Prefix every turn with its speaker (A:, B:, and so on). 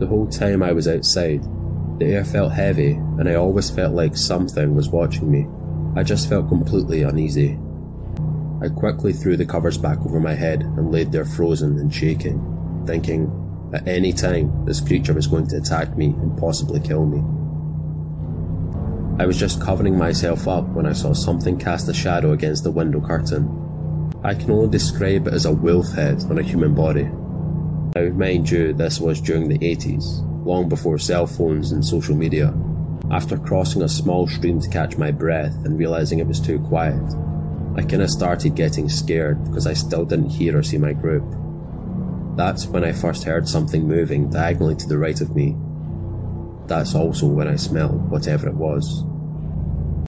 A: The whole time I was outside, the air felt heavy and I always felt like something was watching me. I just felt completely uneasy. I quickly threw the covers back over my head and laid there frozen and shaking, thinking at any time this creature was going to attack me and possibly kill me. I was just covering myself up when I saw something cast a shadow against the window curtain. I can only describe it as a wolf head on a human body. Now, mind you, this was during the 80s, long before cell phones and social media. After crossing a small stream to catch my breath and realizing it was too quiet, I kinda started getting scared because I still didn't hear or see my group. That's when I first heard something moving diagonally to the right of me. That's also when I smelled whatever it was.